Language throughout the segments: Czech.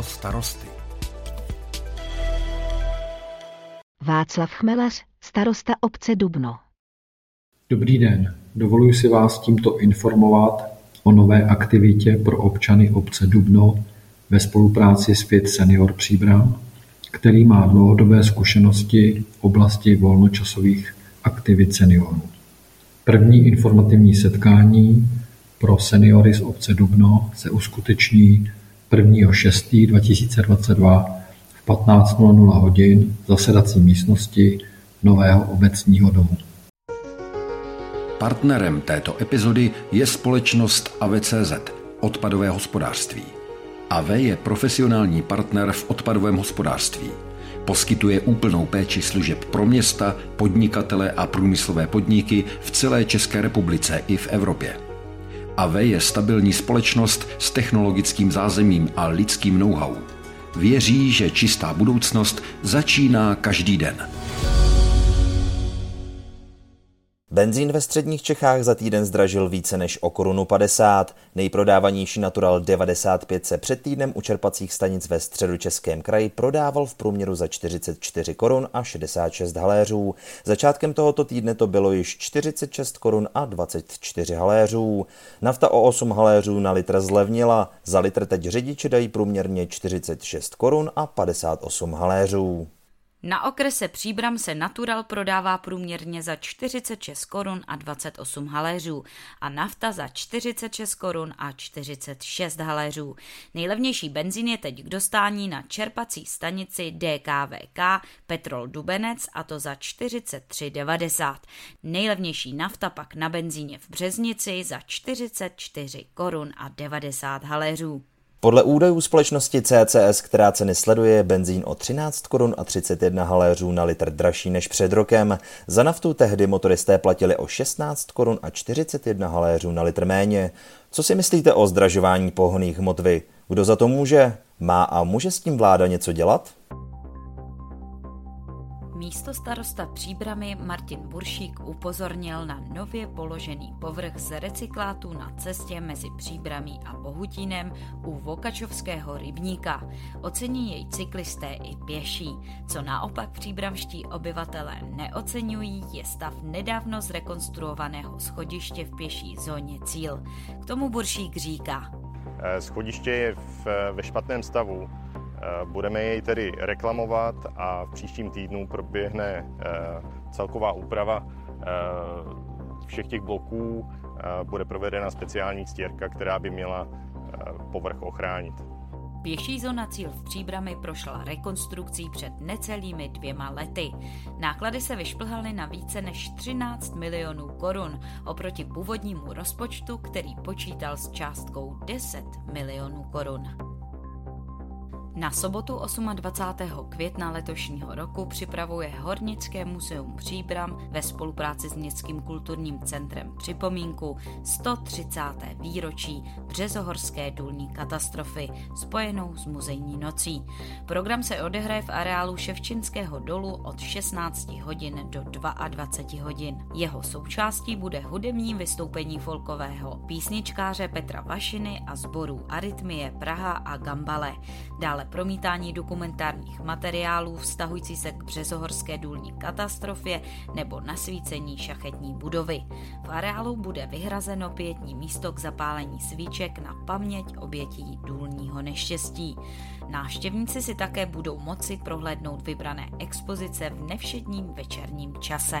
Slovo starosty. Václav Chmelař, starosta obce Dubno. Dobrý den, dovoluji si vás tímto informovat o nové aktivitě pro občany obce Dubno ve spolupráci s Fit Senior Příbram, který má dlouhodobé zkušenosti v oblasti volnočasových aktivit seniorů. První informativní setkání pro seniory z obce Dubno se uskuteční 1. 6. 2022 v 15.00 hodin v zasedací místnosti nového obecního domu. Partnerem této epizody je společnost AVCZ, odpadové hospodářství. AV je profesionální partner v odpadovém hospodářství. Poskytuje úplnou péči služeb pro města, podnikatele a průmyslové podniky v celé České republice i v Evropě. AV je stabilní společnost s technologickým zázemím a lidským know-how. Věří, že čistá budoucnost začíná každý den. Benzín ve středních Čechách za týden zdražil více než o korunu 50. Nejprodávanější Natural 95 se před týdnem u čerpacích stanic ve středočeském kraji prodával v průměru za 44 korun a 66 haléřů. Začátkem tohoto týdne to bylo již 46 korun a 24 haléřů. Nafta o 8 haléřů na litr zlevnila. Za litr teď řidiči dají průměrně 46 korun a 58 haléřů. Na okrese Příbram se Natural prodává průměrně za 46 korun a 28 haléřů a nafta za 46 korun a 46 haléřů. Nejlevnější benzín je teď k dostání na čerpací stanici DKVK Petrol Dubenec a to za 43,90. Nejlevnější nafta pak na benzíně v Březnici za 44 korun a 90 haléřů. Podle údajů společnosti CCS, která ceny sleduje, je benzín o 13 korun a 31 haléřů na litr dražší než před rokem. Za naftu tehdy motoristé platili o 16 korun a 41 haléřů na litr méně. Co si myslíte o zdražování pohonných hmot vy? Kdo za to může? Má a může s tím vláda něco dělat? Místo starosta příbramy Martin Buršík upozornil na nově položený povrch z recyklátu na cestě mezi příbramí a Bohutínem u Vokačovského rybníka. Ocení jej cyklisté i pěší. Co naopak příbramští obyvatelé neocenují, je stav nedávno zrekonstruovaného schodiště v pěší zóně Cíl. K tomu Buršík říká. Eh, schodiště je v, ve špatném stavu Eh, budeme jej tedy reklamovat a v příštím týdnu proběhne eh, celková úprava eh, všech těch bloků. Bude provedena speciální stěrka, která by měla povrch ochránit. Pěší zóna cíl v Příbrami prošla rekonstrukcí před necelými dvěma lety. Náklady se vyšplhaly na více než 13 milionů korun oproti původnímu rozpočtu, který počítal s částkou 10 milionů korun. Na sobotu 28. května letošního roku připravuje Hornické muzeum Příbram ve spolupráci s Městským kulturním centrem připomínku 130. výročí Březohorské důlní katastrofy spojenou s muzejní nocí. Program se odehraje v areálu Ševčinského dolu od 16 hodin do 22 hodin. Jeho součástí bude hudební vystoupení folkového písničkáře Petra Vašiny a sborů Arytmie Praha a Gambale. Dále promítání dokumentárních materiálů vztahující se k březohorské důlní katastrofě nebo nasvícení šachetní budovy. V areálu bude vyhrazeno pětní místo k zapálení svíček na paměť obětí důlního neštěstí. Návštěvníci si také budou moci prohlédnout vybrané expozice v nevšedním večerním čase.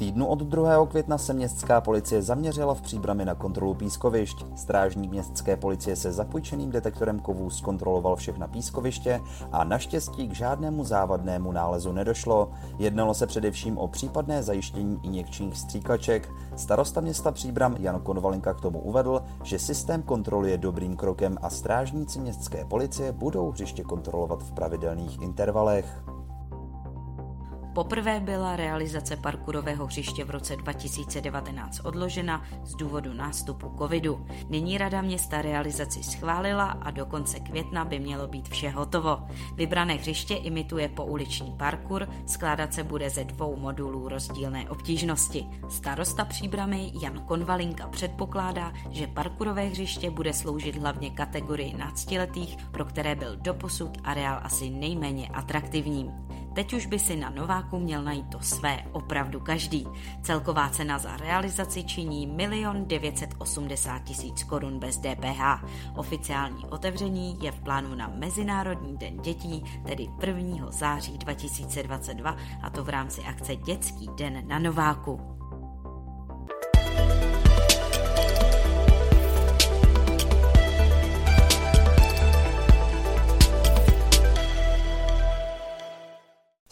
Týdnu od 2. května se městská policie zaměřila v příbrami na kontrolu pískovišť. Strážník městské policie se zapůjčeným detektorem kovů zkontroloval všechna pískoviště a naštěstí k žádnému závadnému nálezu nedošlo. Jednalo se především o případné zajištění injekčních stříkaček. Starosta města Příbram Jan Konvalinka k tomu uvedl, že systém kontroly je dobrým krokem a strážníci městské policie budou hřiště kontrolovat v pravidelných intervalech. Poprvé byla realizace parkurového hřiště v roce 2019 odložena z důvodu nástupu covidu. Nyní rada města realizaci schválila a do konce května by mělo být vše hotovo. Vybrané hřiště imituje pouliční parkour, skládat se bude ze dvou modulů rozdílné obtížnosti. Starosta příbramy Jan Konvalinka předpokládá, že parkurové hřiště bude sloužit hlavně kategorii náctiletých, pro které byl doposud areál asi nejméně atraktivním. Teď už by si na Nováku měl najít to své opravdu každý. Celková cena za realizaci činí 1 980 tisíc korun bez DPH. Oficiální otevření je v plánu na Mezinárodní den dětí, tedy 1. září 2022, a to v rámci akce Dětský den na Nováku.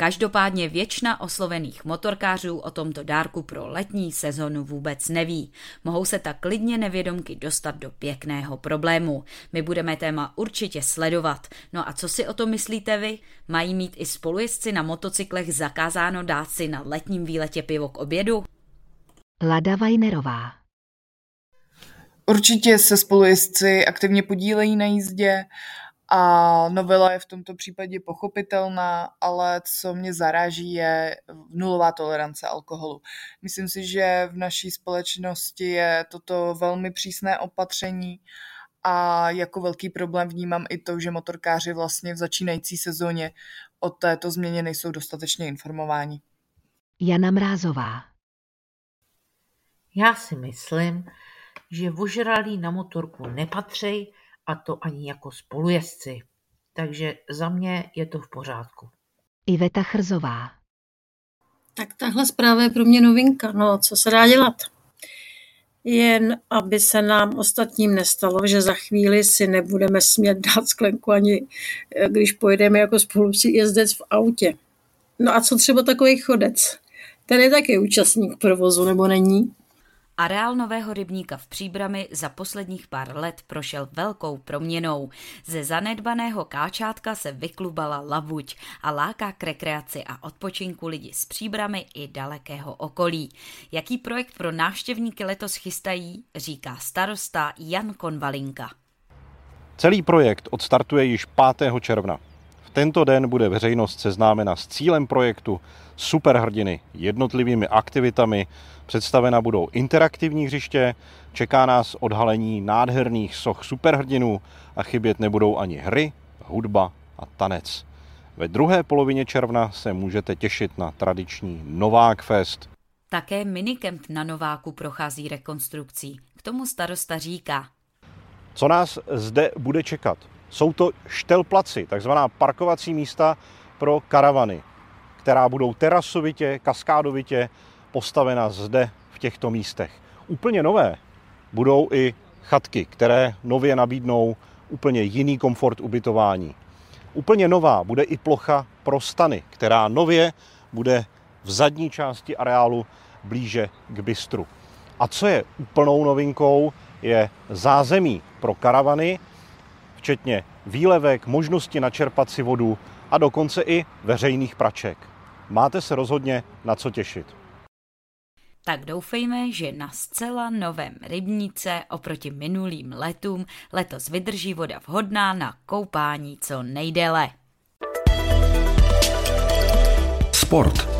Každopádně většina oslovených motorkářů o tomto dárku pro letní sezonu vůbec neví. Mohou se tak klidně nevědomky dostat do pěkného problému. My budeme téma určitě sledovat. No a co si o to myslíte vy? Mají mít i spolujezdci na motocyklech zakázáno dát si na letním výletě pivo k obědu? Lada Vajnerová Určitě se spolujezdci aktivně podílejí na jízdě a novela je v tomto případě pochopitelná, ale co mě zaráží je nulová tolerance alkoholu. Myslím si, že v naší společnosti je toto velmi přísné opatření a jako velký problém vnímám i to, že motorkáři vlastně v začínající sezóně o této změně nejsou dostatečně informováni. Jana Mrázová Já si myslím, že vožralí na motorku nepatří a to ani jako spolujezdci. Takže za mě je to v pořádku. Iveta Chrzová Tak tahle zpráva je pro mě novinka. No, co se dá dělat? Jen aby se nám ostatním nestalo, že za chvíli si nebudeme smět dát sklenku ani když pojedeme jako spolujezdec v autě. No a co třeba takový chodec? Ten je taky účastník provozu, nebo není? Areál Nového rybníka v Příbrami za posledních pár let prošel velkou proměnou. Ze zanedbaného káčátka se vyklubala labuť a láká k rekreaci a odpočinku lidi z Příbramy i dalekého okolí. Jaký projekt pro návštěvníky letos chystají, říká starosta Jan Konvalinka. Celý projekt odstartuje již 5. června. V tento den bude veřejnost seznámena s cílem projektu, superhrdiny, jednotlivými aktivitami, představena budou interaktivní hřiště, čeká nás odhalení nádherných soch superhrdinů a chybět nebudou ani hry, hudba a tanec. Ve druhé polovině června se můžete těšit na tradiční Novák Fest. Také minikemp na Nováku prochází rekonstrukcí. K tomu starosta říká. Co nás zde bude čekat? Jsou to štelplaci, takzvaná parkovací místa, pro karavany, která budou terasovitě, kaskádovitě postavena zde v těchto místech. Úplně nové budou i chatky, které nově nabídnou úplně jiný komfort ubytování. Úplně nová bude i plocha pro stany, která nově bude v zadní části areálu blíže k bistru. A co je úplnou novinkou, je zázemí pro karavany, včetně výlevek, možnosti načerpat si vodu a dokonce i veřejných praček. Máte se rozhodně na co těšit. Tak doufejme, že na zcela novém rybníce oproti minulým letům letos vydrží voda vhodná na koupání co nejdéle. Sport.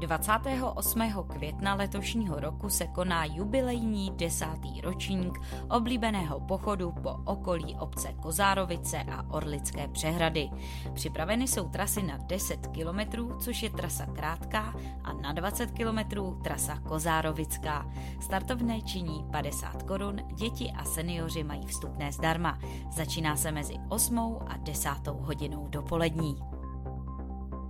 28. května letošního roku se koná jubilejní desátý ročník oblíbeného pochodu po okolí obce Kozárovice a Orlické přehrady. Připraveny jsou trasy na 10 km, což je trasa krátká, a na 20 km trasa Kozárovická. Startovné činí 50 korun, děti a seniori mají vstupné zdarma. Začíná se mezi 8 a 10 hodinou dopolední.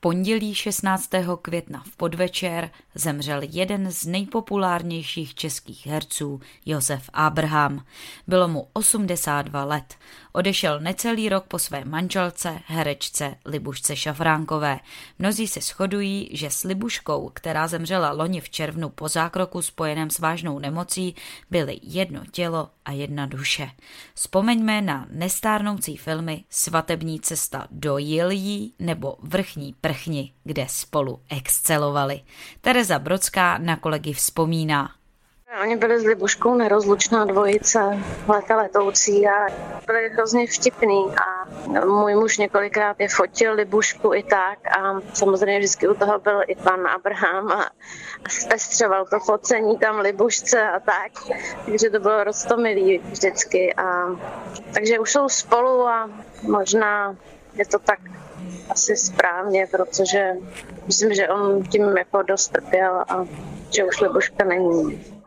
Pondělí 16. května v podvečer zemřel jeden z nejpopulárnějších českých herců, Josef Abraham. Bylo mu 82 let. Odešel necelý rok po své manželce, herečce Libušce Šafránkové. Mnozí se shodují, že s Libuškou, která zemřela loni v červnu po zákroku spojeném s vážnou nemocí, byly jedno tělo a jedna duše. Vzpomeňme na nestárnoucí filmy Svatební cesta do Jiljí nebo Vrchní prchni, kde spolu excelovali. Tereza Brodská na kolegy vzpomíná. Oni byli s Libuškou nerozlučná dvojice, leta letoucí a byli hrozně vtipný a můj muž několikrát je fotil Libušku i tak a samozřejmě vždycky u toho byl i pan Abraham a zpestřoval to focení tam Libušce a tak, takže to bylo roztomilý vždycky a takže už jsou spolu a možná je to tak asi správně, protože myslím, že on tím jako dost trpěl a že už Libuška není.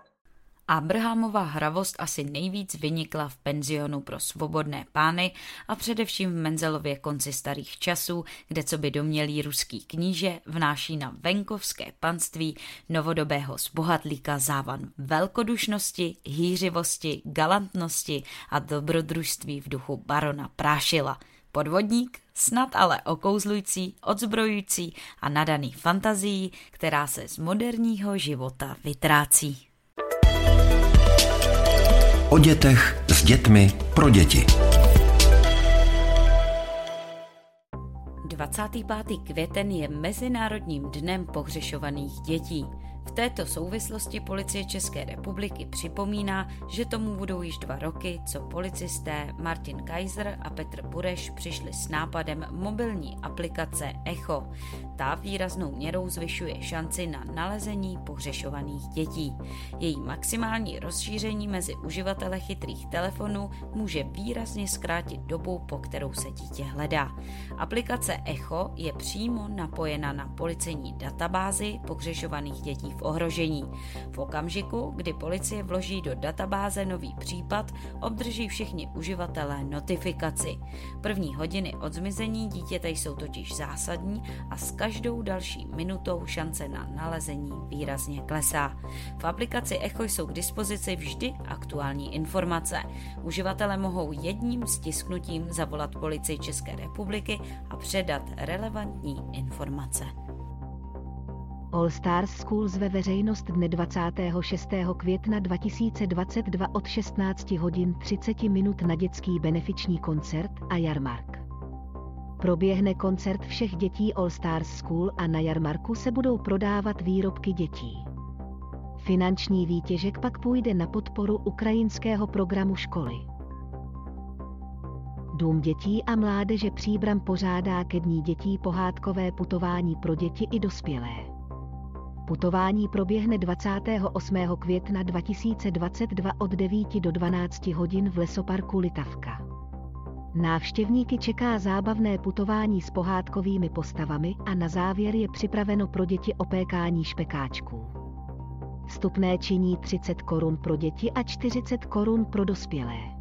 Abrahamova hravost asi nejvíc vynikla v penzionu pro svobodné pány a především v Menzelově konci starých časů, kde co by domělý ruský kníže vnáší na venkovské panství novodobého zbohatlíka závan velkodušnosti, hýřivosti, galantnosti a dobrodružství v duchu barona Prášila. Podvodník, snad ale okouzlující, odzbrojující a nadaný fantazií, která se z moderního života vytrácí. O dětech s dětmi pro děti. 25. květen je Mezinárodním dnem pohřešovaných dětí. Této souvislosti policie České republiky připomíná, že tomu budou již dva roky, co policisté Martin Kaiser a Petr Bureš přišli s nápadem mobilní aplikace Echo. Ta výraznou měrou zvyšuje šanci na nalezení pohřešovaných dětí. Její maximální rozšíření mezi uživatele chytrých telefonů může výrazně zkrátit dobu, po kterou se dítě hledá. Aplikace Echo je přímo napojena na policejní databázi pohřešovaných dětí v ohrožení. V okamžiku, kdy policie vloží do databáze nový případ, obdrží všichni uživatelé notifikaci. První hodiny od zmizení dítěte jsou totiž zásadní a s každou další minutou šance na nalezení výrazně klesá. V aplikaci Echo jsou k dispozici vždy aktuální informace. Uživatelé mohou jedním stisknutím zavolat policii České republiky a předat relevantní informace. All Stars School zve veřejnost dne 26. května 2022 od 16 hodin 30 minut na dětský benefiční koncert a jarmark. Proběhne koncert všech dětí All Stars School a na jarmarku se budou prodávat výrobky dětí. Finanční výtěžek pak půjde na podporu ukrajinského programu školy. Dům dětí a mládeže Příbram pořádá ke dní dětí pohádkové putování pro děti i dospělé. Putování proběhne 28. května 2022 od 9 do 12 hodin v lesoparku Litavka. Návštěvníky čeká zábavné putování s pohádkovými postavami a na závěr je připraveno pro děti opékání špekáčků. Vstupné činí 30 korun pro děti a 40 korun pro dospělé.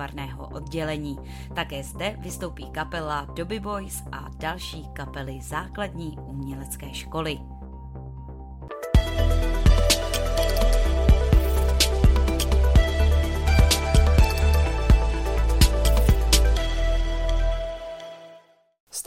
výtvarného oddělení. Také zde vystoupí kapela Dobby Boys a další kapely základní umělecké školy.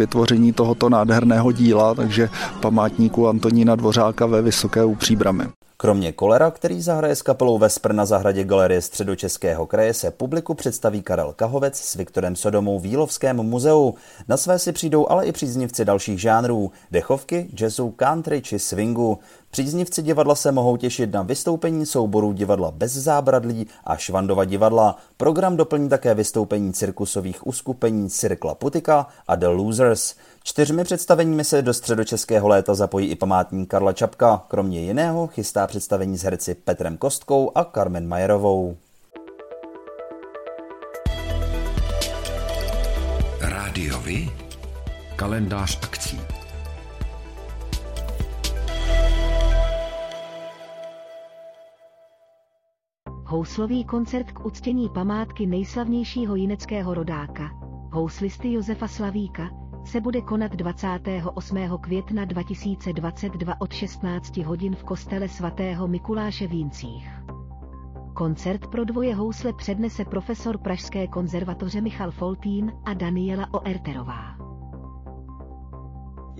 vytvoření tohoto nádherného díla, takže památníku Antonína Dvořáka ve Vysoké u Příbramy. Kromě Kolera, který zahraje s kapelou Vespr na zahradě Galerie středočeského kraje, se publiku představí Karel Kahovec s Viktorem Sodomou v Jílovském muzeu. Na své si přijdou ale i příznivci dalších žánrů, dechovky, jazzu, country či swingu. Příznivci divadla se mohou těšit na vystoupení souborů divadla bez zábradlí a Švandova divadla. Program doplní také vystoupení cirkusových uskupení Cirkla Putika a The Losers. Čtyřmi představeními se do středočeského léta zapojí i památník Karla Čapka. Kromě jiného chystá představení s herci Petrem Kostkou a Carmen Majerovou. Rádiovi kalendář akcí. Houslový koncert k uctění památky nejslavnějšího jineckého rodáka, houslisty Josefa Slavíka, se bude konat 28. května 2022 od 16 hodin v kostele svatého Mikuláše v Jincích. Koncert pro dvoje housle přednese profesor Pražské konzervatoře Michal Foltín a Daniela Oerterová.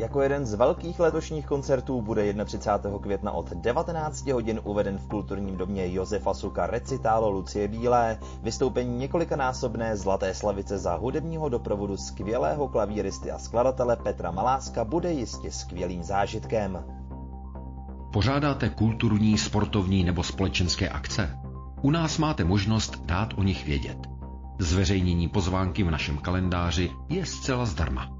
Jako jeden z velkých letošních koncertů bude 31. května od 19 hodin uveden v kulturním domě Josefa Suka recitálo Lucie Bílé, vystoupení několikanásobné Zlaté slavice za hudebního doprovodu skvělého klavíristy a skladatele Petra Maláska bude jistě skvělým zážitkem. Pořádáte kulturní, sportovní nebo společenské akce? U nás máte možnost dát o nich vědět. Zveřejnění pozvánky v našem kalendáři je zcela zdarma.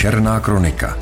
Černá kronika.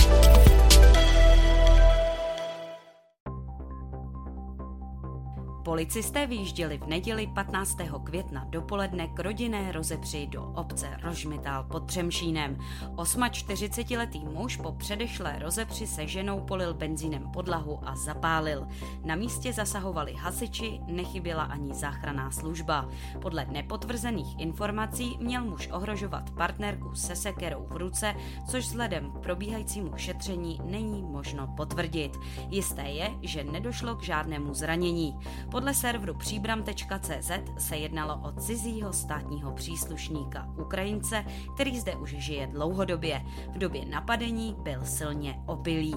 Policisté vyjížděli v neděli 15. května dopoledne k rodinné rozepři do obce Rožmitál pod Třemšínem. 48-letý muž po předešlé rozepři se ženou polil benzínem podlahu a zapálil. Na místě zasahovali hasiči, nechyběla ani záchranná služba. Podle nepotvrzených informací měl muž ohrožovat partnerku se sekerou v ruce, což vzhledem k probíhajícímu šetření není možno potvrdit. Jisté je, že nedošlo k žádnému zranění. Podle serveru příbram.cz se jednalo o cizího státního příslušníka Ukrajince, který zde už žije dlouhodobě. V době napadení byl silně opilý.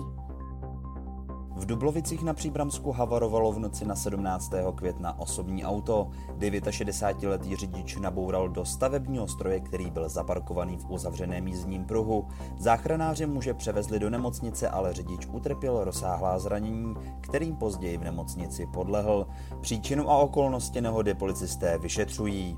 V Dublovicích na Příbramsku havarovalo v noci na 17. května osobní auto. 69-letý řidič naboural do stavebního stroje, který byl zaparkovaný v uzavřeném jízdním pruhu. Záchranáři muže převezli do nemocnice, ale řidič utrpěl rozsáhlá zranění, kterým později v nemocnici podlehl. Příčinu a okolnosti nehody policisté vyšetřují.